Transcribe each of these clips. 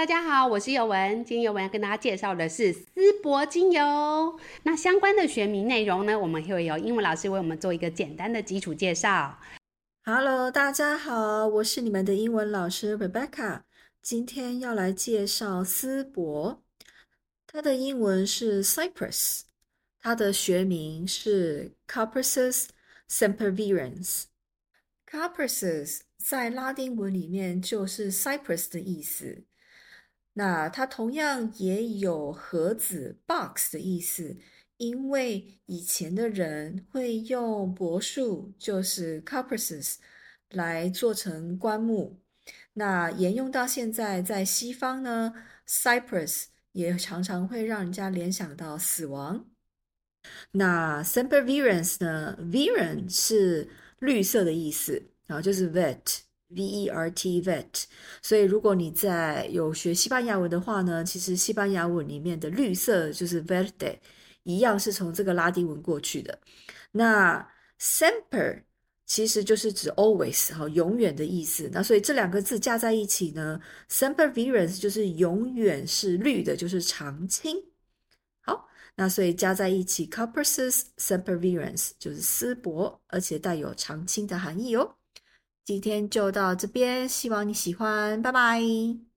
大家好，我是尤文。今天尤文要跟大家介绍的是丝柏精油。那相关的学名内容呢，我们会由英文老师为我们做一个简单的基础介绍。Hello，大家好，我是你们的英文老师 Rebecca。今天要来介绍丝柏，它的英文是 Cypress，它的学名是 Cupressus sempervirens。Cupressus 在拉丁文里面就是 Cypress 的意思。那它同样也有盒子 box 的意思，因为以前的人会用柏树，就是 Cupressus 来做成棺木。那沿用到现在，在西方呢，Cypress 也常常会让人家联想到死亡。那 sempervirens 呢，viren 是绿色的意思，然后就是 vet vert。vet，所以如果你在有学西班牙文的话呢，其实西班牙文里面的绿色就是 verde，一样是从这个拉丁文过去的。那 semper 其实就是指 always 哈，永远的意思。那所以这两个字加在一起呢，sempervirens 就是永远是绿的，就是常青。好，那所以加在一起，Cupressus sempervirens 就是丝柏，而且带有常青的含义哦。今天就到这边，希望你喜欢，拜拜。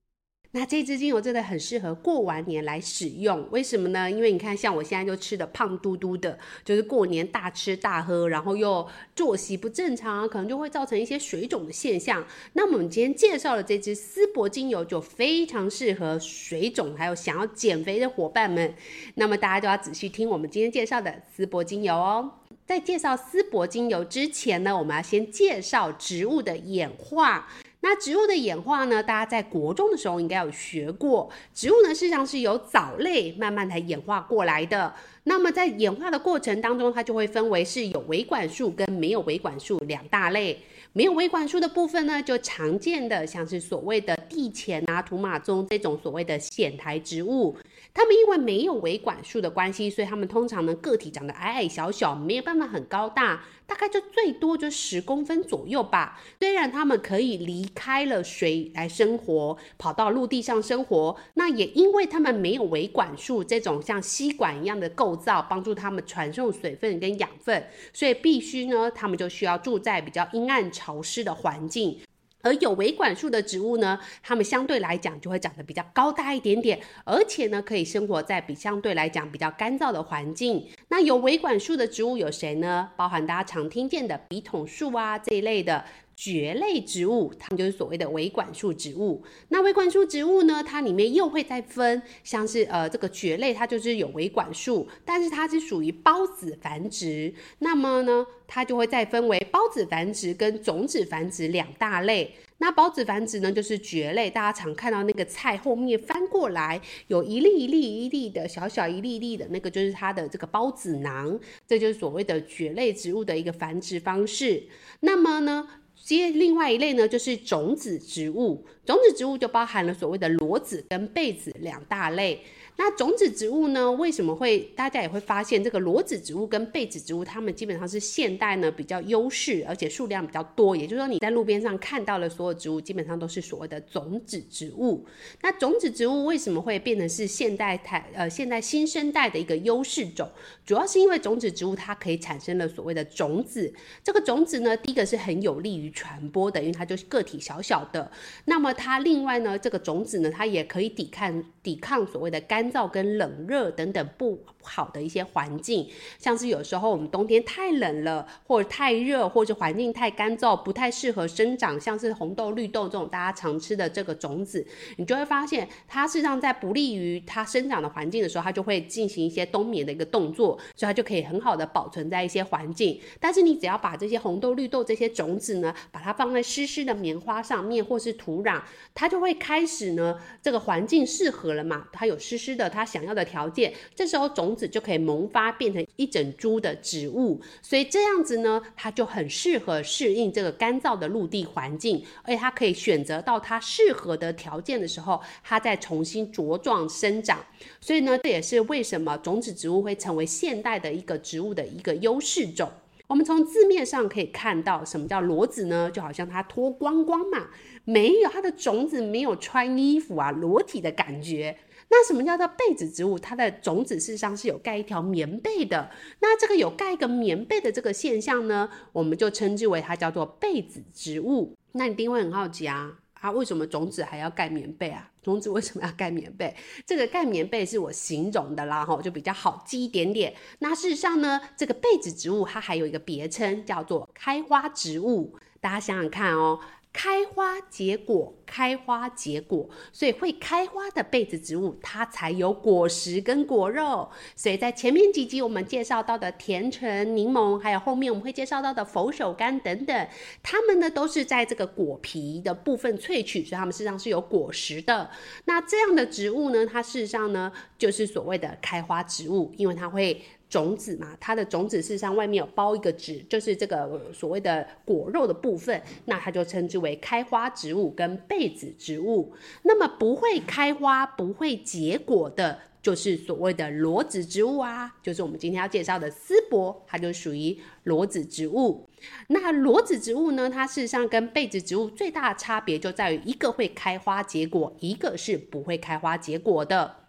那这支精油真的很适合过完年来使用，为什么呢？因为你看，像我现在就吃的胖嘟嘟的，就是过年大吃大喝，然后又作息不正常，可能就会造成一些水肿的现象。那我们今天介绍的这支丝柏精油就非常适合水肿，还有想要减肥的伙伴们。那么大家就要仔细听我们今天介绍的丝柏精油哦。在介绍丝柏精油之前呢，我们要先介绍植物的演化。那植物的演化呢，大家在国中的时候应该有学过。植物呢，事实上是由藻类慢慢才演化过来的。那么在演化的过程当中，它就会分为是有维管束跟没有维管束两大类。没有维管束的部分呢，就常见的像是所谓的地钱啊、土马鬃这种所谓的藓苔植物。它们因为没有维管束的关系，所以它们通常呢个体长得矮矮小小，没有办法很高大，大概就最多就十公分左右吧。虽然它们可以离开了水来生活，跑到陆地上生活，那也因为它们没有维管束这种像吸管一样的构造，帮助它们传送水分跟养分，所以必须呢，它们就需要住在比较阴暗潮湿的环境。而有维管束的植物呢，它们相对来讲就会长得比较高大一点点，而且呢，可以生活在比相对来讲比较干燥的环境。那有维管束的植物有谁呢？包含大家常听见的笔筒树啊这一类的。蕨类植物，它们就是所谓的维管束植物。那维管束植物呢，它里面又会再分，像是呃这个蕨类，它就是有维管束，但是它是属于孢子繁殖。那么呢，它就会再分为孢子繁殖跟种子繁殖两大类。那孢子繁殖呢，就是蕨类，大家常看到那个菜后面翻过来，有一粒一粒一粒的小小一粒一粒的那个，就是它的这个孢子囊，这就是所谓的蕨类植物的一个繁殖方式。那么呢，接另外一类呢，就是种子植物。种子植物就包含了所谓的裸子跟被子两大类。那种子植物呢，为什么会大家也会发现这个裸子植物跟被子植物，它们基本上是现代呢比较优势，而且数量比较多。也就是说，你在路边上看到的所有植物，基本上都是所谓的种子植物。那种子植物为什么会变成是现代台呃现代新生代的一个优势种？主要是因为种子植物它可以产生了所谓的种子。这个种子呢，第一个是很有利于传播的，因为它就是个体小小的。那么它另外呢，这个种子呢，它也可以抵抗抵抗所谓的干干燥跟冷热等等不好的一些环境，像是有时候我们冬天太冷了，或者太热，或者环境太干燥，不太适合生长，像是红豆、绿豆这种大家常吃的这个种子，你就会发现它事实上在不利于它生长的环境的时候，它就会进行一些冬眠的一个动作，所以它就可以很好的保存在一些环境。但是你只要把这些红豆、绿豆这些种子呢，把它放在湿湿的棉花上面或是土壤，它就会开始呢，这个环境适合了嘛，它有湿湿的，它想要的条件，这时候种子就可以萌发，变成一整株的植物。所以这样子呢，它就很适合适应这个干燥的陆地环境，而且它可以选择到它适合的条件的时候，它再重新茁壮生长。所以呢，这也是为什么种子植物会成为现代的一个植物的一个优势种。我们从字面上可以看到，什么叫裸子呢？就好像它脱光光嘛，没有它的种子，没有穿衣服啊，裸体的感觉。那什么叫做被子植物？它的种子事实上是有盖一条棉被的。那这个有盖一个棉被的这个现象呢，我们就称之为它叫做被子植物。那你一定会很好奇啊，啊，为什么种子还要盖棉被啊？种子为什么要盖棉被？这个盖棉被是我形容的啦，哈，就比较好记一点点。那事实上呢，这个被子植物它还有一个别称，叫做开花植物。大家想想看哦。开花结果，开花结果，所以会开花的被子植物，它才有果实跟果肉。所以在前面几集我们介绍到的甜橙、柠檬，还有后面我们会介绍到的佛手柑等等，它们呢都是在这个果皮的部分萃取，所以它们事实上是有果实的。那这样的植物呢，它事实上呢就是所谓的开花植物，因为它会。种子嘛，它的种子事实上外面有包一个纸，就是这个所谓的果肉的部分，那它就称之为开花植物跟被子植物。那么不会开花、不会结果的，就是所谓的裸子植物啊，就是我们今天要介绍的丝柏，它就属于裸子植物。那裸子植物呢，它事实上跟被子植物最大的差别就在于一个会开花结果，一个是不会开花结果的。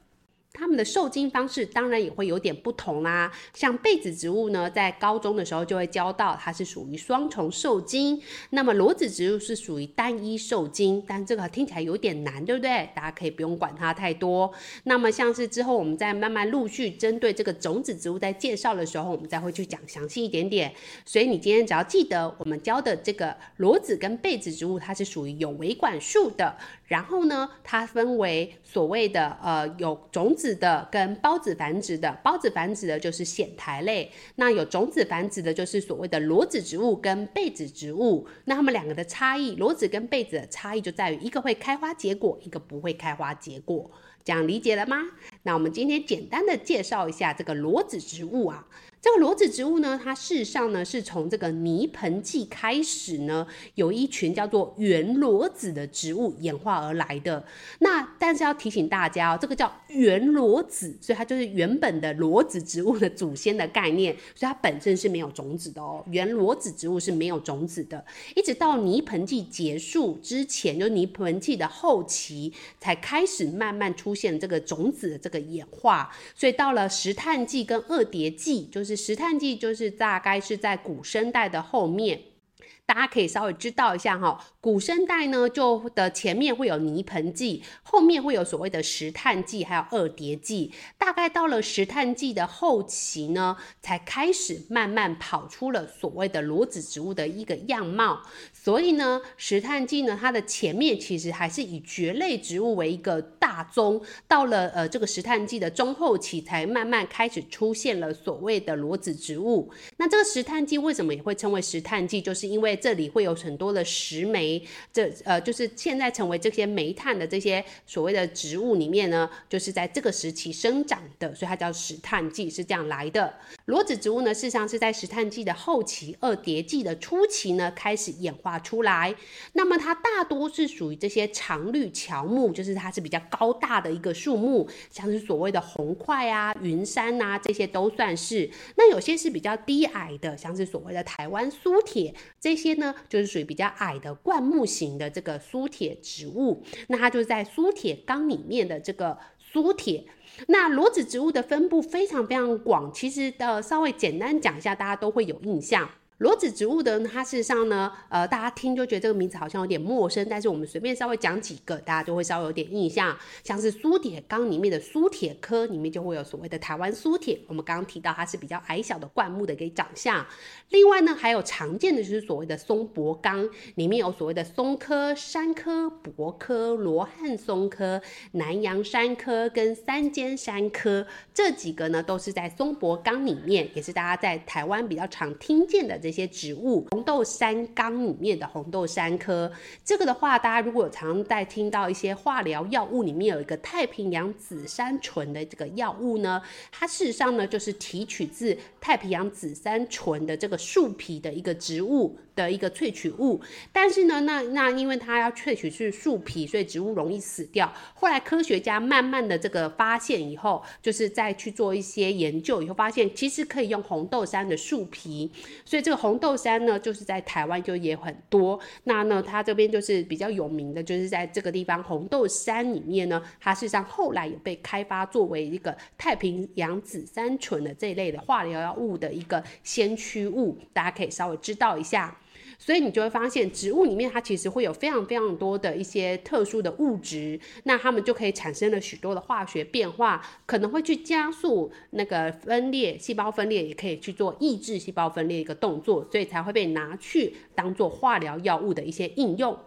它们的受精方式当然也会有点不同啦。像被子植物呢，在高中的时候就会教到，它是属于双重受精。那么裸子植物是属于单一受精，但这个听起来有点难，对不对？大家可以不用管它太多。那么像是之后我们再慢慢陆续针对这个种子植物在介绍的时候，我们再会去讲详细一点点。所以你今天只要记得我们教的这个裸子跟被子植物，它是属于有维管束的。然后呢，它分为所谓的呃有种子的跟孢子繁殖的，孢子繁殖的就是藓苔类，那有种子繁殖的就是所谓的裸子植物跟被子植物。那它们两个的差异，裸子跟被子的差异就在于一个会开花结果，一个不会开花结果，这样理解了吗？那我们今天简单的介绍一下这个裸子植物啊。这个裸子植物呢，它事实上呢是从这个泥盆纪开始呢，有一群叫做圆裸子的植物演化而来的。那但是要提醒大家哦，这个叫圆裸子，所以它就是原本的裸子植物的祖先的概念，所以它本身是没有种子的哦。圆裸子植物是没有种子的，一直到泥盆纪结束之前，就泥盆纪的后期才开始慢慢出现这个种子的这个演化。所以到了石炭纪跟二叠纪，就是。石炭纪就是大概是在古生代的后面。大家可以稍微知道一下哈，古生代呢，就的前面会有泥盆纪，后面会有所谓的石炭纪，还有二叠纪。大概到了石炭纪的后期呢，才开始慢慢跑出了所谓的裸子植物的一个样貌。所以呢，石炭纪呢，它的前面其实还是以蕨类植物为一个大宗。到了呃这个石炭纪的中后期，才慢慢开始出现了所谓的裸子植物。那这个石炭纪为什么也会称为石炭纪？就是因为这里会有很多的石煤，这呃就是现在成为这些煤炭的这些所谓的植物里面呢，就是在这个时期生长的，所以它叫石炭纪，是这样来的。裸子植物呢，事实上是在石炭纪的后期，二叠纪的初期呢开始演化出来。那么它大多是属于这些常绿乔木，就是它是比较高大的一个树木，像是所谓的红桧啊、云杉啊这些都算是。那有些是比较低矮的，像是所谓的台湾苏铁这些。呢，就是属于比较矮的灌木型的这个苏铁植物，那它就是在苏铁纲里面的这个苏铁。那裸子植物的分布非常非常广，其实的稍微简单讲一下，大家都会有印象。裸子植物的它事实上呢，呃，大家听就觉得这个名字好像有点陌生，但是我们随便稍微讲几个，大家就会稍微有点印象。像是苏铁纲里面的苏铁科里面就会有所谓的台湾苏铁，我们刚刚提到它是比较矮小的灌木的一个长相。另外呢，还有常见的就是所谓的松柏纲，里面有所谓的松科、山科、柏科、罗汉松科、南洋山科跟三尖山科这几个呢，都是在松柏纲里面，也是大家在台湾比较常听见的。这些植物，红豆杉纲里面的红豆杉科，这个的话，大家如果常在听到一些化疗药物里面有一个太平洋紫杉醇的这个药物呢，它事实上呢就是提取自太平洋紫杉醇的这个树皮的一个植物的一个萃取物，但是呢，那那因为它要萃取是树皮，所以植物容易死掉。后来科学家慢慢的这个发现以后，就是再去做一些研究以后，发现其实可以用红豆杉的树皮，所以这个。红豆杉呢，就是在台湾就也很多。那呢，它这边就是比较有名的，就是在这个地方红豆杉里面呢，它事实上后来也被开发作为一个太平洋紫杉醇的这一类的化疗药物的一个先驱物，大家可以稍微知道一下。所以你就会发现，植物里面它其实会有非常非常多的一些特殊的物质，那它们就可以产生了许多的化学变化，可能会去加速那个分裂，细胞分裂也可以去做抑制细胞分裂一个动作，所以才会被拿去当做化疗药物的一些应用。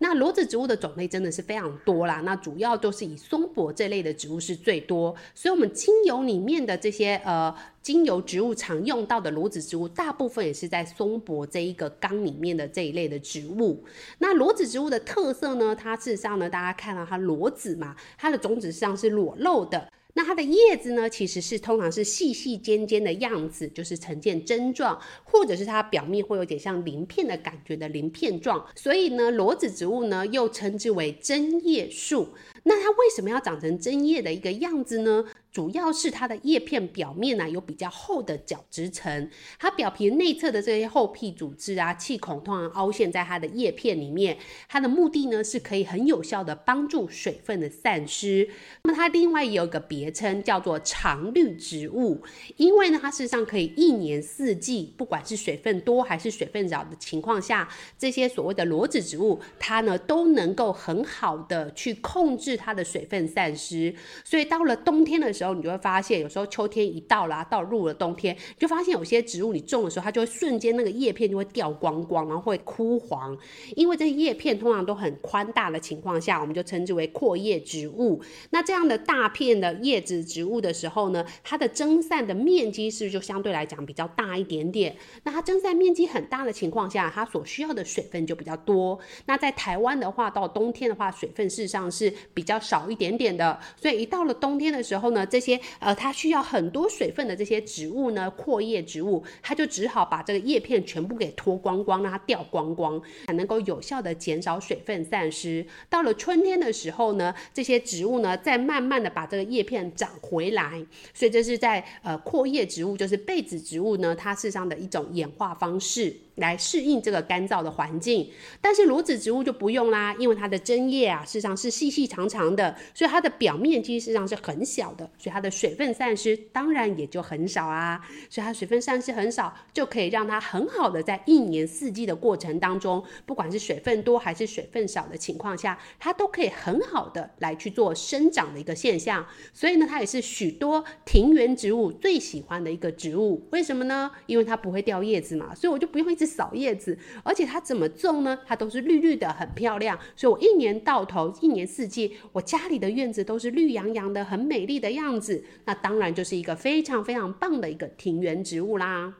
那裸子植物的种类真的是非常多啦，那主要都是以松柏这类的植物是最多，所以我们精油里面的这些呃精油植物常用到的裸子植物，大部分也是在松柏这一个纲里面的这一类的植物。那裸子植物的特色呢，它事实上呢，大家看到它裸子嘛，它的种子实际上是裸露的。那它的叶子呢，其实是通常是细细尖尖的样子，就是呈现针状，或者是它表面会有点像鳞片的感觉的鳞片状。所以呢，裸子植物呢又称之为针叶树。那它为什么要长成针叶的一个样子呢？主要是它的叶片表面呢、有比较厚的角质层，它表皮内侧的这些厚壁组织啊，气孔通常凹陷在它的叶片里面。它的目的呢是可以很有效的帮助水分的散失。那么它另外也有个别称叫做常绿植物，因为呢它事实上可以一年四季，不管是水分多还是水分少的情况下，这些所谓的裸子植物它呢都能够很好的去控制是它的水分散失。所以到了冬天的时候，你就会发现，有时候秋天一到啦，到入了冬天，你就发现有些植物你种的时候，它就会瞬间那个叶片就会掉光光，然后会枯黄，因为这些叶片通常都很宽大的情况下，我们就称之为阔叶植物。那这样的大片的叶子植物的时候呢，它的蒸散的面积是不是就相对来讲比较大一点点？那它蒸散面积很大的情况下，它所需要的水分就比较多。那在台湾的话，到冬天的话，水分事实上是比较少一点点的，所以一到了冬天的时候呢，这些呃，它需要很多水分的这些植物呢，阔叶植物，它就只好把这个叶片全部给脱光光，让它掉光光，才能够有效的减少水分散失。到了春天的时候呢，这些植物呢，再慢慢的把这个叶片长回来。所以这是在呃阔叶植物，就是被子植物呢，它事实上的一种演化方式。来适应这个干燥的环境，但是裸子植物就不用啦，因为它的针叶啊，事实上是细细长长的，所以它的表面积事实上是很小的，所以它的水分散失当然也就很少啊。所以它水分散失很少，就可以让它很好的在一年四季的过程当中，不管是水分多还是水分少的情况下，它都可以很好的来去做生长的一个现象。所以呢，它也是许多庭园植物最喜欢的一个植物。为什么呢？因为它不会掉叶子嘛，所以我就不用一直。扫叶子，而且它怎么种呢？它都是绿绿的，很漂亮。所以我一年到头，一年四季，我家里的院子都是绿洋洋的，很美丽的样子。那当然就是一个非常非常棒的一个庭园植物啦。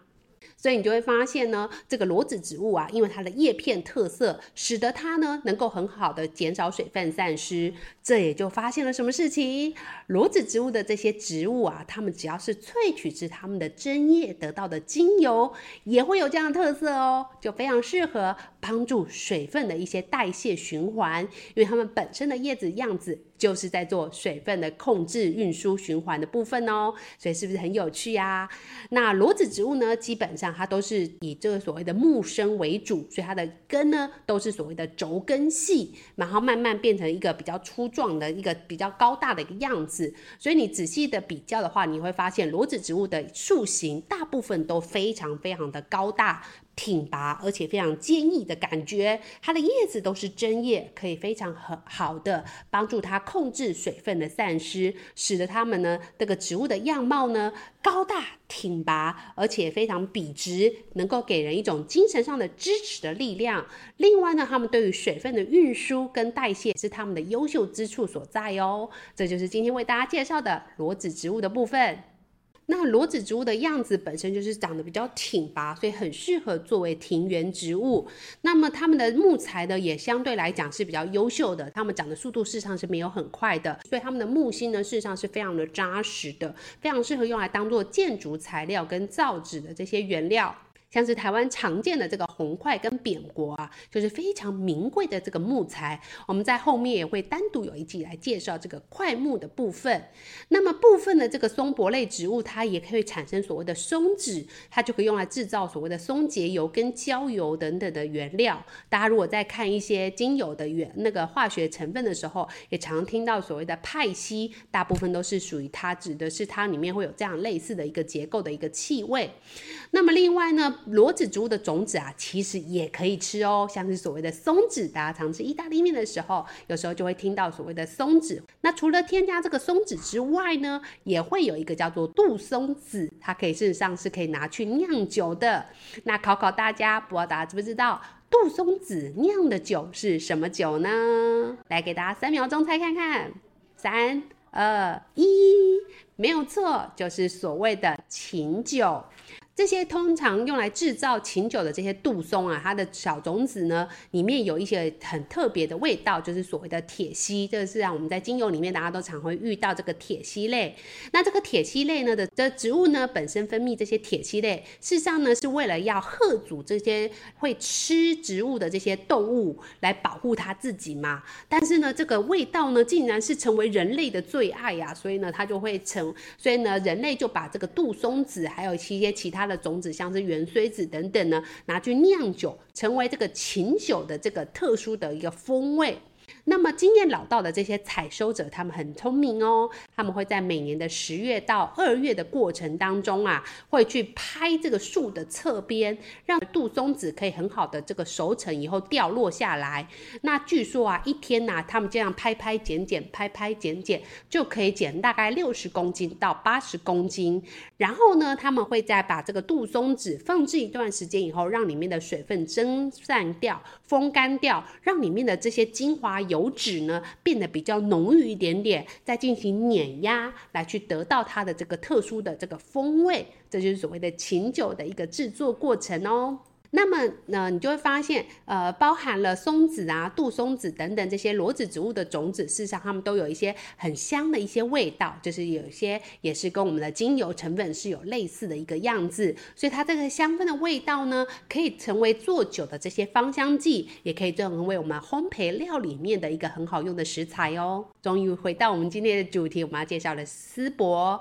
所以你就会发现呢，这个裸子植物啊，因为它的叶片特色，使得它呢能够很好的减少水分散失。这也就发现了什么事情？裸子植物的这些植物啊，它们只要是萃取自它们的针叶得到的精油，也会有这样的特色哦，就非常适合帮助水分的一些代谢循环，因为它们本身的叶子样子。就是在做水分的控制、运输、循环的部分哦，所以是不是很有趣呀？那裸子植物呢，基本上它都是以这个所谓的木生为主，所以它的根呢都是所谓的轴根系，然后慢慢变成一个比较粗壮的一个比较高大的一个样子。所以你仔细的比较的话，你会发现裸子植物的树形大部分都非常非常的高大。挺拔而且非常坚毅的感觉，它的叶子都是针叶，可以非常很好的帮助它控制水分的散失，使得它们呢这个植物的样貌呢高大挺拔，而且非常笔直，能够给人一种精神上的支持的力量。另外呢，它们对于水分的运输跟代谢是它们的优秀之处所在哦。这就是今天为大家介绍的裸子植物的部分。那裸子植物的样子本身就是长得比较挺拔，所以很适合作为庭园植物。那么它们的木材呢，也相对来讲是比较优秀的，它们长的速度事实上是没有很快的，所以它们的木芯呢，事实上是非常的扎实的，非常适合用来当做建筑材料跟造纸的这些原料。像是台湾常见的这个红桧跟扁柏啊，就是非常名贵的这个木材。我们在后面也会单独有一集来介绍这个桧木的部分。那么部分的这个松柏类植物，它也可以产生所谓的松脂，它就可以用来制造所谓的松节油跟焦油等等的原料。大家如果在看一些精油的原那个化学成分的时候，也常听到所谓的派烯，大部分都是属于它，指的是它里面会有这样类似的一个结构的一个气味。那么另外呢，裸子植物的种子啊，其实也可以吃哦，像是所谓的松子，大家常吃意大利面的时候，有时候就会听到所谓的松子。那除了添加这个松子之外呢，也会有一个叫做杜松子，它可以事实上是可以拿去酿酒的。那考考大家，不知道大家知不知道杜松子酿的酒是什么酒呢？来给大家三秒钟猜看看，三二一，没有错，就是所谓的琴酒。这些通常用来制造琴酒的这些杜松啊，它的小种子呢，里面有一些很特别的味道，就是所谓的铁烯。这是啊我们在精油里面大家都常会遇到这个铁烯类。那这个铁烯类呢的的植物呢，本身分泌这些铁烯类，事实上呢是为了要吓阻这些会吃植物的这些动物来保护它自己嘛。但是呢，这个味道呢，竟然是成为人类的最爱呀，所以呢，它就会成，所以呢，人类就把这个杜松子还有一些其他的种子，像是芫荽子等等呢，拿去酿酒，成为这个琴酒的这个特殊的一个风味。那么经验老道的这些采收者，他们很聪明哦，他们会在每年的十月到二月的过程当中啊，会去拍这个树的侧边，让杜松子可以很好的这个熟成以后掉落下来。那据说啊，一天呐、他们这样拍拍剪剪，拍拍剪剪，就可以剪大概六十公斤到八十公斤。然后呢，他们会再把这个杜松子放置一段时间以后，让里面的水分蒸散掉、风干掉，让里面的这些精华油。油脂呢变得比较浓郁一点点，再进行碾压来去得到它的这个特殊的这个风味，这就是所谓的琴酒的一个制作过程哦。那么呢，你就会发现，呃，包含了松子啊、杜松子等等这些裸子植物的种子，事实上它们都有一些很香的一些味道，就是有些也是跟我们的精油成分是有类似的一个样子，所以它这个香氛的味道呢，可以成为做酒的这些芳香剂，也可以成为我们烘焙料里面的一个很好用的食材哦。终于回到我们今天的主题，我们要介绍的丝柏。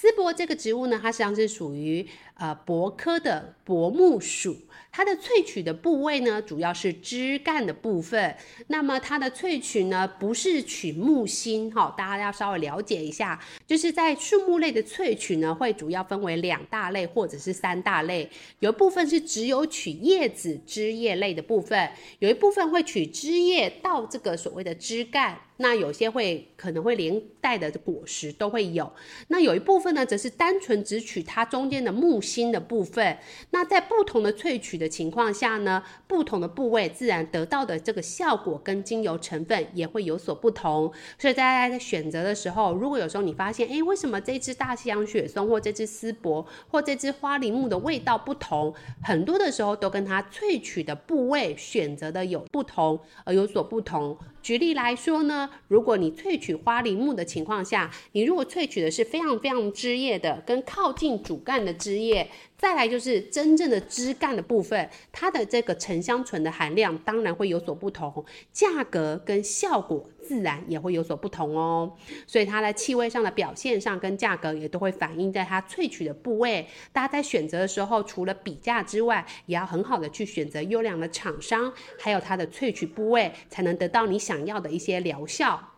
丝柏这个植物呢，它实际上是属于呃柏科的柏木属。它的萃取的部位呢，主要是枝干的部分。那么它的萃取呢，不是取木心，哈，大家要稍微了解一下。就是在树木类的萃取呢，会主要分为两大类或者是三大类。有一部分是只有取叶子、枝叶类的部分，有一部分会取枝叶到这个所谓的枝干。那有些会可能会连带的果实都会有。那有一部分呢，则是单纯只取它中间的木心的部分。那在不同的萃取的情况下呢，不同的部位自然得到的这个效果跟精油成分也会有所不同。所以大家在选择的时候，如果有时候你发现，哎，为什么这支大西洋雪松或这支丝柏或这支花梨木的味道不同？很多的时候都跟它萃取的部位选择的有不同而有所不同。举例来说呢，如果你萃取花梨木的情况下，你如果萃取的是非常非常枝叶的，跟靠近主干的枝叶。再来就是真正的枝干的部分，它的这个沉香醇的含量当然会有所不同，价格跟效果自然也会有所不同哦。所以它在气味上的表现上跟价格也都会反映在它萃取的部位。大家在选择的时候，除了比价之外，也要很好的去选择优良的厂商，还有它的萃取部位，才能得到你想要的一些疗效。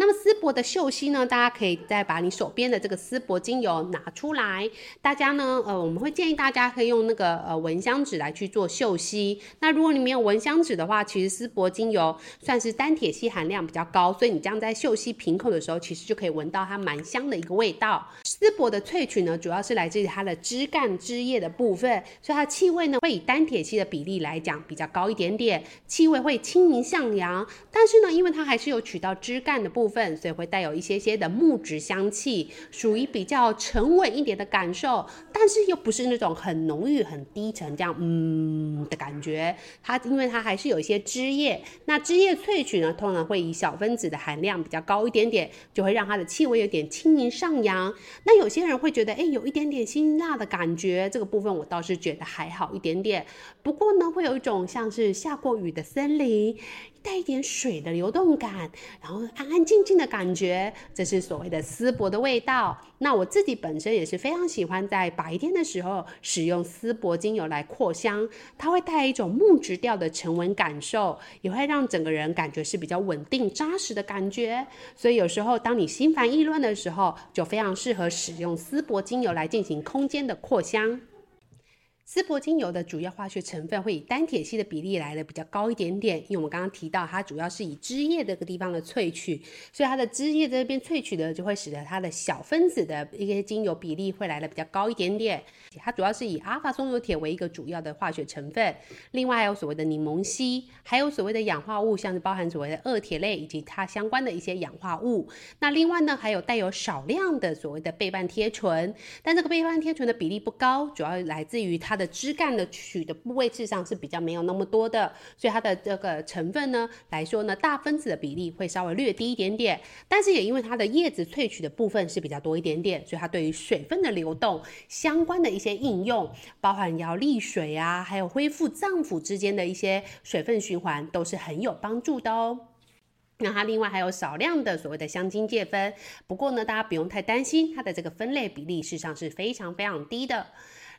那么丝柏的嗅吸呢，大家可以再把你手边的这个丝柏精油拿出来。大家呢，呃，我们会建议大家可以用那个呃蚊香纸来去做嗅吸。那如果你没有蚊香纸的话，其实丝柏精油算是单萜烯含量比较高，所以你这样在嗅吸瓶口的时候，其实就可以闻到它蛮香的一个味道。丝柏的萃取呢，主要是来自于它的枝干枝叶的部分，所以它的气味呢会以单萜烯的比例来讲比较高一点点，气味会轻盈向阳。但是呢，因为它还是有取到枝干的部分部分，所以会带有一些些的木质香气，属于比较沉稳一点的感受，但是又不是那种很浓郁、很低沉这样嗯的感觉。它因为它还是有一些枝叶，那枝叶萃取呢，通常会以小分子的含量比较高一点点，就会让它的气味有点轻盈上扬。那有些人会觉得，哎，有一点点辛辣的感觉，这个部分我倒是觉得还好一点点。不过呢，会有一种像是下过雨的森林。带一点水的流动感，然后安安静静的感觉，这是所谓的丝柏的味道。那我自己本身也是非常喜欢在白天的时候使用丝柏精油来扩香，它会带一种木质调的沉稳感受，也会让整个人感觉是比较稳定扎实的感觉。所以有时候当你心烦意乱的时候，就非常适合使用丝柏精油来进行空间的扩香。丝柏精油的主要化学成分会以单萜烯的比例来的比较高一点点，因为我们刚刚提到它主要是以枝叶这个地方的萃取，所以它的枝叶这边萃取的就会使得它的小分子的一些精油比例会来的比较高一点点。它主要是以阿尔法松油铁为一个主要的化学成分，另外还有所谓的柠檬烯，还有所谓的氧化物，像是包含所谓的二铁类以及它相关的一些氧化物。那另外呢，还有带有少量的所谓的倍半萜醇，但这个倍半萜醇的比例不高，主要来自于它的枝干的取的部位，事实上是比较没有那么多的，所以它的这个成分呢来说呢，大分子的比例会稍微略低一点点，但是也因为它的叶子萃取的部分是比较多一点点，所以它对于水分的流动相关的一些应用，包含要利水啊，还有恢复脏腑之间的一些水分循环，都是很有帮助的哦。那它另外还有少量的所谓的香精芥分，不过呢，大家不用太担心，它的这个分类比例事实上是非常非常低的。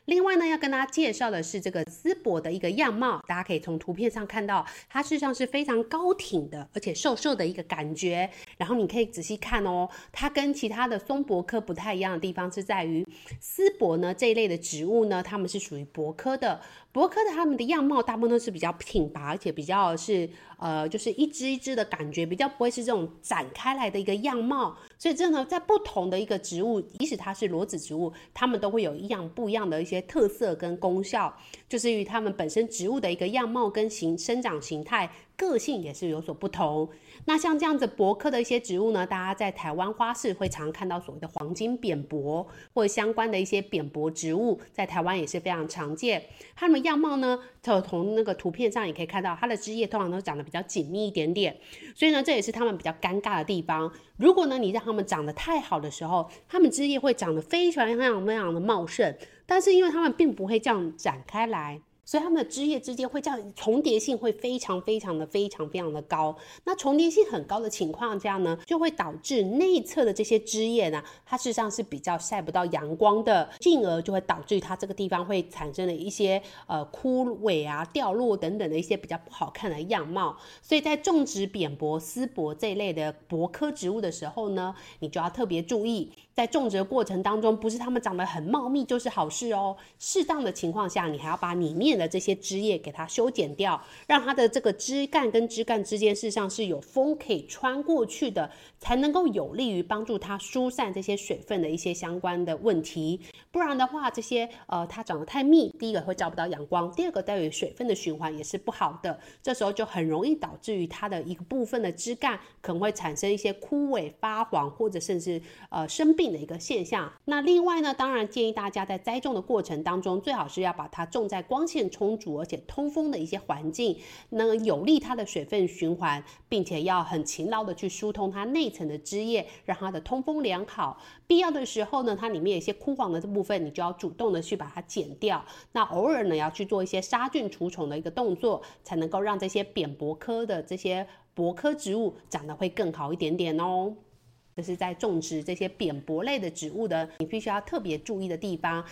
另外呢，要跟大家介绍的是这个丝柏的一个样貌，大家可以从图片上看到，它事实上是非常高挺的，而且瘦瘦的一个感觉。然后你可以仔细看哦，它跟其他的松柏科不太一样的地方是在于，丝柏呢这一类的植物呢，它们是属于柏科的。柏科的它们的样貌大部分都是比较挺拔，而且比较是呃，就是一支一支的感觉，比较不会是这种展开来的一个样貌。所以这呢，在不同的一个植物，即使它是裸子植物，它们都会有一样不一样的一些特色跟功效，就是与它们本身植物的一个样貌跟形生长形态。个性也是有所不同。那像这样子博科的一些植物呢，大家在台湾花市会常看到所谓的黄金扁柏，或者相关的一些扁柏植物，在台湾也是非常常见。它们样貌呢，就从那个图片上也可以看到，它的枝叶通常都长得比较紧密一点点。所以呢，这也是它们比较尴尬的地方。如果呢，你让它们长得太好的时候，它们枝叶会长得非常非常非常的茂盛，但是因为它们并不会这样展开来。所以它们的枝叶之间会这样重叠性会非常非常的非常非常的高。那重叠性很高的情况下呢，就会导致内侧的这些枝叶呢，它事实上是比较晒不到阳光的，进而就会导致它这个地方会产生了一些呃枯萎啊、掉落等等的一些比较不好看的样貌。所以在种植扁柏、丝柏这一类的柏科植物的时候呢，你就要特别注意，在种植的过程当中，不是它们长得很茂密就是好事哦。适当的情况下，你还要把里面的这些枝叶给它修剪掉，让它的这个枝干跟枝干之间事实上是有风可以穿过去的，才能够有利于帮助它疏散这些水分的一些相关的问题。不然的话，这些呃它长得太密，第一个会照不到阳光，第二个带于水分的循环也是不好的。这时候就很容易导致于它的一个部分的枝干可能会产生一些枯萎、发黄或者甚至呃生病的一个现象。那另外呢，当然建议大家在栽种的过程当中，最好是要把它种在光线充足而且通风的一些环境，能有利它的水分循环，并且要很勤劳的去疏通它内层的枝叶，让它的通风良好。必要的时候呢，它里面有一些枯黄的这部分，你就要主动的去把它剪掉。那偶尔呢，要去做一些杀菌除虫的一个动作，才能够让这些扁柏科的这些柏科植物长得会更好一点点哦。这是在种植这些扁柏类的植物的，你必须要特别注意的地方。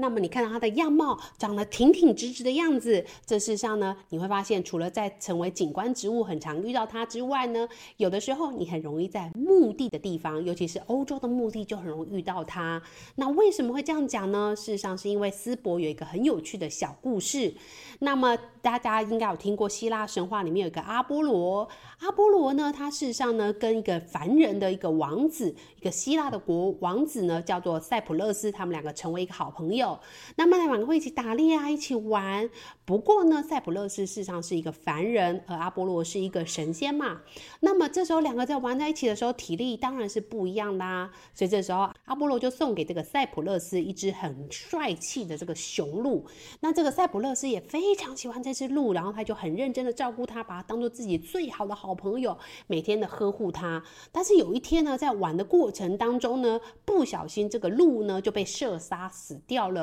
那么你看到它的样貌长得挺挺直直的样子，这事实上呢，你会发现除了在成为景观植物很常遇到它之外呢，有的时候你很容易在墓地的地方，尤其是欧洲的墓地就很容易遇到它。那为什么会这样讲呢？事实上是因为斯伯有一个很有趣的小故事。那么大家应该有听过希腊神话里面有一个阿波罗，阿波罗呢，他事实上呢跟一个凡人的一个王子，一个希腊的国王子呢叫做塞浦勒斯，他们两个成为一个好朋友。友。那么他们两个会一起打猎啊，一起玩。不过呢，塞浦路斯事实上是一个凡人，而阿波罗是一个神仙嘛。那么这时候两个在玩在一起的时候，体力当然是不一样啦。所以这时候阿波罗就送给这个塞浦路斯一只很帅气的这个雄鹿。那这个塞浦路斯也非常喜欢这只鹿，然后他就很认真的照顾它，把它当做自己最好的好朋友，每天的呵护它。但是有一天呢，在玩的过程当中呢，不小心这个鹿呢就被射杀死掉了。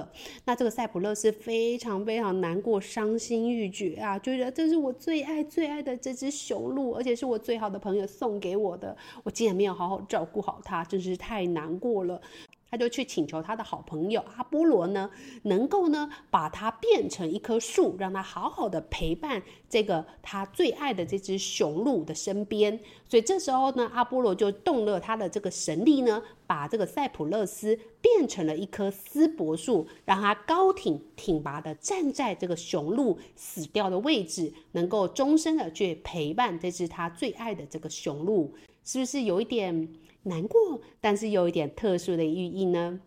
那这个塞普勒斯非常非常难过。伤心欲绝啊！觉得这是我最爱最爱的这只雄鹿，而且是我最好的朋友送给我的，我竟然没有好好照顾好它，真是太难过了。他就去请求他的好朋友阿波罗呢，能够呢把它变成一棵树，让他好好的陪伴这个他最爱的这只雄鹿的身边。所以这时候呢，阿波罗就动了他的这个神力呢，把这个塞浦路斯变成了一棵丝柏树，让它高挺挺拔的站在这个雄鹿死掉的位置，能够终身的去陪伴这只他最爱的这个雄鹿，是不是有一点？难过，但是有一点特殊的寓意呢。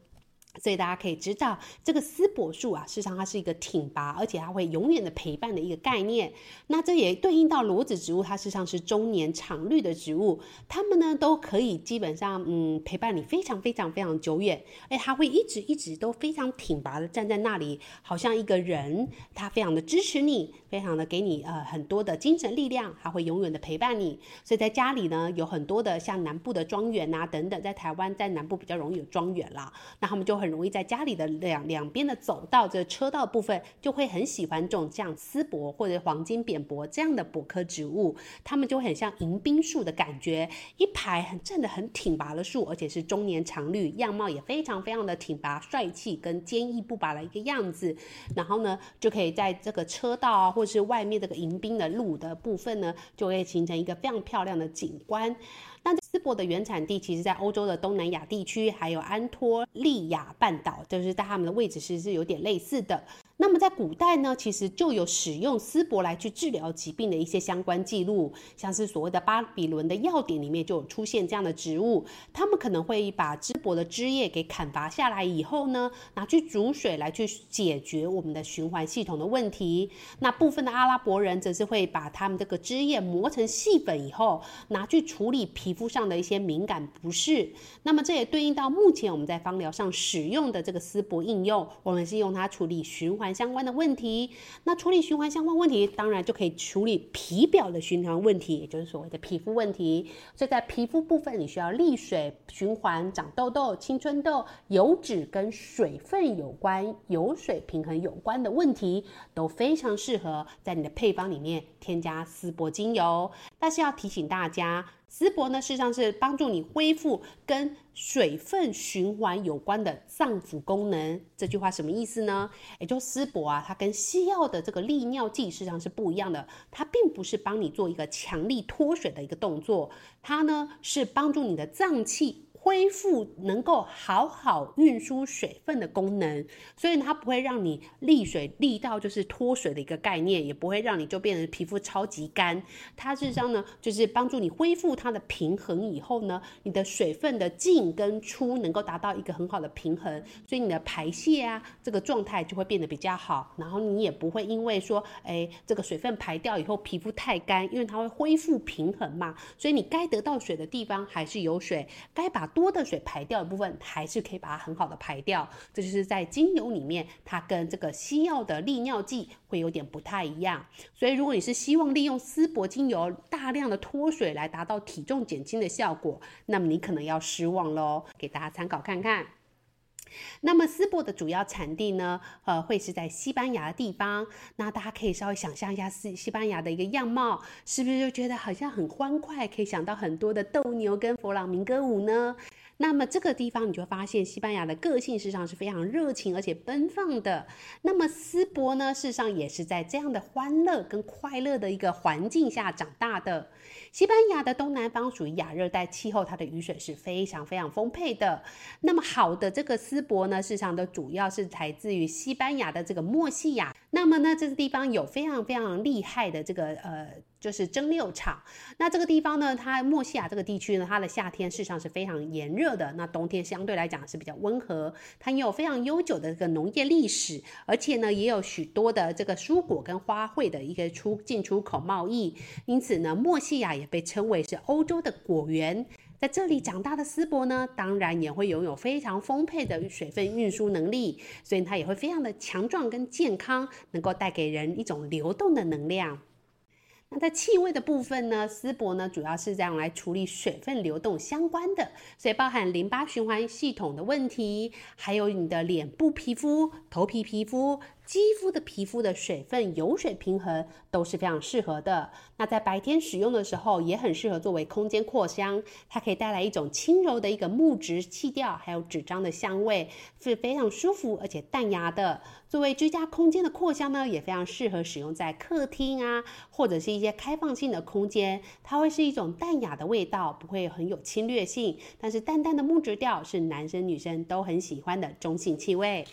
所以大家可以知道，这个丝柏树啊，事实上它是一个挺拔，而且它会永远的陪伴的一个概念。那这也对应到裸子植物，它事实上是中年常绿的植物，它们呢都可以基本上嗯陪伴你非常非常非常久远。哎，它会一直一直都非常挺拔的站在那里，好像一个人，它非常的支持你，非常的给你呃很多的精神力量，它会永远的陪伴你。所以在家里呢，有很多的像南部的庄园啊等等，在台湾在南部比较容易有庄园啦，那他们就很。容易在家里的两两边的走道，这车道部分就会很喜欢种像丝柏或者黄金扁柏这样的柏科植物，它们就很像迎宾树的感觉，一排很站得很挺拔的树，而且是中年常绿，样貌也非常非常的挺拔帅气，跟坚毅不拔的一个样子。然后呢，就可以在这个车道啊，或是外面这个迎宾的路的部分呢，就会形成一个非常漂亮的景观。那丝柏的原产地其实，在欧洲的东南亚地区，还有安托利亚半岛，就是在它们的位置其实是有点类似的。那么在古代呢，其实就有使用丝柏来去治疗疾病的一些相关记录，像是所谓的巴比伦的药典里面就有出现这样的植物。他们可能会把丝柏的枝叶给砍伐下来以后呢，拿去煮水来去解决我们的循环系统的问题。那部分的阿拉伯人则是会把他们这个枝叶磨成细粉以后，拿去处理皮肤上的一些敏感不适。那么这也对应到目前我们在芳疗上使用的这个丝柏应用，我们是用它处理循环相关的问题，那处理循环相关问题，当然就可以处理皮表的循环问题，也就是所谓的皮肤问题。所以在皮肤部分，你需要利水循环、长痘痘、青春痘、油脂跟水分有关、油水平衡有关的问题，都非常适合在你的配方里面添加丝柏精油。但是要提醒大家。丝柏呢，事实上是帮助你恢复跟水分循环有关的脏腑功能。这句话什么意思呢？也就丝柏啊，它跟西药的这个利尿剂事实上是不一样的。它并不是帮你做一个强力脱水的一个动作，它呢是帮助你的脏器。恢复能够好好运输水分的功能，所以它不会让你利水利到就是脱水的一个概念，也不会让你就变成皮肤超级干。它事实上呢，就是帮助你恢复它的平衡以后呢，你的水分的进跟出能够达到一个很好的平衡，所以你的排泄啊这个状态就会变得比较好。然后你也不会因为说，哎，这个水分排掉以后皮肤太干，因为它会恢复平衡嘛，所以你该得到水的地方还是有水，该把多的水排掉的部分，还是可以把它很好的排掉。这就是在精油里面，它跟这个西药的利尿剂会有点不太一样。所以，如果你是希望利用丝柏精油大量的脱水来达到体重减轻的效果，那么你可能要失望喽。给大家参考看看。那么丝柏的主要产地呢，呃，会是在西班牙地方。那大家可以稍微想象一下西西班牙的一个样貌，是不是就觉得好像很欢快，可以想到很多的斗牛跟弗朗明哥舞呢？那么这个地方你就发现西班牙的个性事实上是非常热情而且奔放的。那么丝柏呢，事实上也是在这样的欢乐跟快乐的一个环境下长大的。西班牙的东南方属于亚热带气候，它的雨水是非常非常丰沛的。那么好的这个丝柏呢，事实上都主要是来自于西班牙的这个墨西亚。那么呢，这个地方有非常非常厉害的这个呃，就是蒸馏厂。那这个地方呢，它莫西亚这个地区呢，它的夏天事实上是非常炎热的，那冬天相对来讲是比较温和。它也有非常悠久的这个农业历史，而且呢，也有许多的这个蔬果跟花卉的一个出进出口贸易。因此呢，莫西亚也被称为是欧洲的果园。在这里长大的斯伯呢，当然也会拥有非常丰沛的水分运输能力，所以它也会非常的强壮跟健康，能够带给人一种流动的能量。那在气味的部分呢，斯伯呢主要是这样来处理水分流动相关的，所以包含淋巴循环系统的问题，还有你的脸部皮肤、头皮皮肤。肌肤的皮肤的水分油水平衡都是非常适合的。那在白天使用的时候，也很适合作为空间扩香，它可以带来一种轻柔的一个木质气调，还有纸张的香味，是非常舒服而且淡雅的。作为居家空间的扩香呢，也非常适合使用在客厅啊，或者是一些开放性的空间。它会是一种淡雅的味道，不会很有侵略性，但是淡淡的木质调是男生女生都很喜欢的中性气味。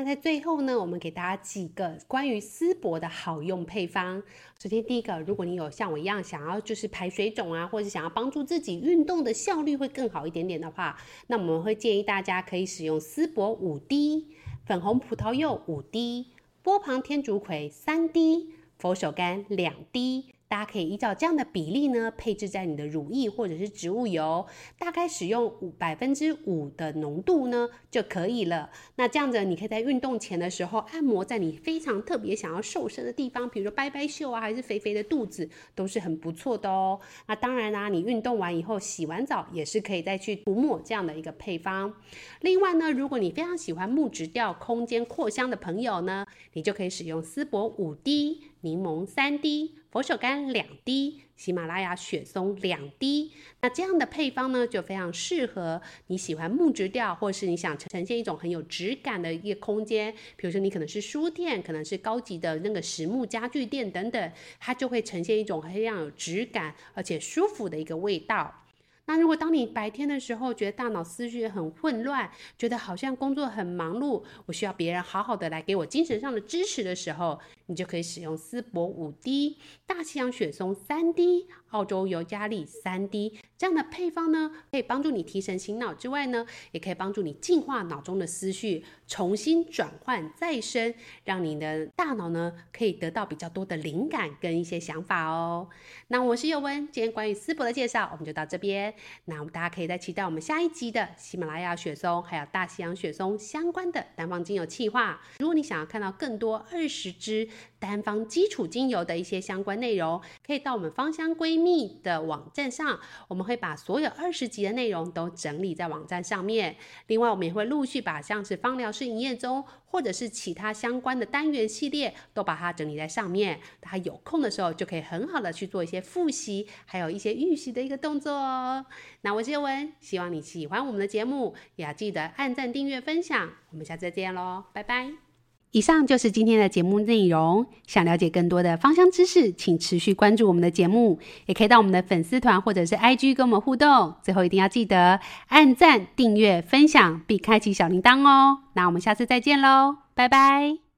那在最后呢，我们给大家几个关于丝柏的好用配方。首先，第一个，如果你有像我一样想要就是排水肿啊，或者想要帮助自己运动的效率会更好一点点的话，那我们会建议大家可以使用丝柏五滴、粉红葡萄柚五滴、波旁天竺葵三滴、佛手柑两滴。大家可以依照这样的比例呢，配置在你的乳液或者是植物油，大概使用五百分之五的浓度呢就可以了。那这样子，你可以在运动前的时候按摩在你非常特别想要瘦身的地方，比如说掰掰袖啊，还是肥肥的肚子，都是很不错的哦。那当然啦，你运动完以后洗完澡也是可以再去涂抹这样的一个配方。另外呢，如果你非常喜欢木质调、空间扩香的朋友呢，你就可以使用丝柏五滴。柠檬三滴，佛手柑两滴，喜马拉雅雪松两滴。那这样的配方呢，就非常适合你喜欢木质调，或是你想呈现一种很有质感的一个空间。比如说，你可能是书店，可能是高级的那个实木家具店等等，它就会呈现一种非常有质感而且舒服的一个味道。那如果当你白天的时候觉得大脑思绪很混乱，觉得好像工作很忙碌，我需要别人好好的来给我精神上的支持的时候，你就可以使用丝柏五滴、大西洋雪松三滴、澳洲尤加利三滴这样的配方呢，可以帮助你提神醒脑之外呢，也可以帮助你净化脑中的思绪，重新转换再生，让你的大脑呢可以得到比较多的灵感跟一些想法哦。那我是宥雯，今天关于丝柏的介绍我们就到这边。那我们大家可以再期待我们下一集的喜马拉雅雪松还有大西洋雪松相关的单方精油企划。如果你想要看到更多二十支单方基础精油的一些相关内容，可以到我们芳香闺蜜的网站上，我们会把所有二十集的内容都整理在网站上面。另外，我们也会陆续把像是芳疗是营业中或者是其他相关的单元系列都把它整理在上面。他有空的时候就可以很好的去做一些复习，还有一些预习的一个动作哦。那我是叶文，希望你喜欢我们的节目，也要记得按赞、订阅、分享。我们下次再见喽，拜拜。以上就是今天的节目内容。想了解更多的芳香知识，请持续关注我们的节目，也可以到我们的粉丝团或者是 IG 跟我们互动。最后一定要记得按赞、订阅、分享，并开启小铃铛哦。那我们下次再见喽，拜拜。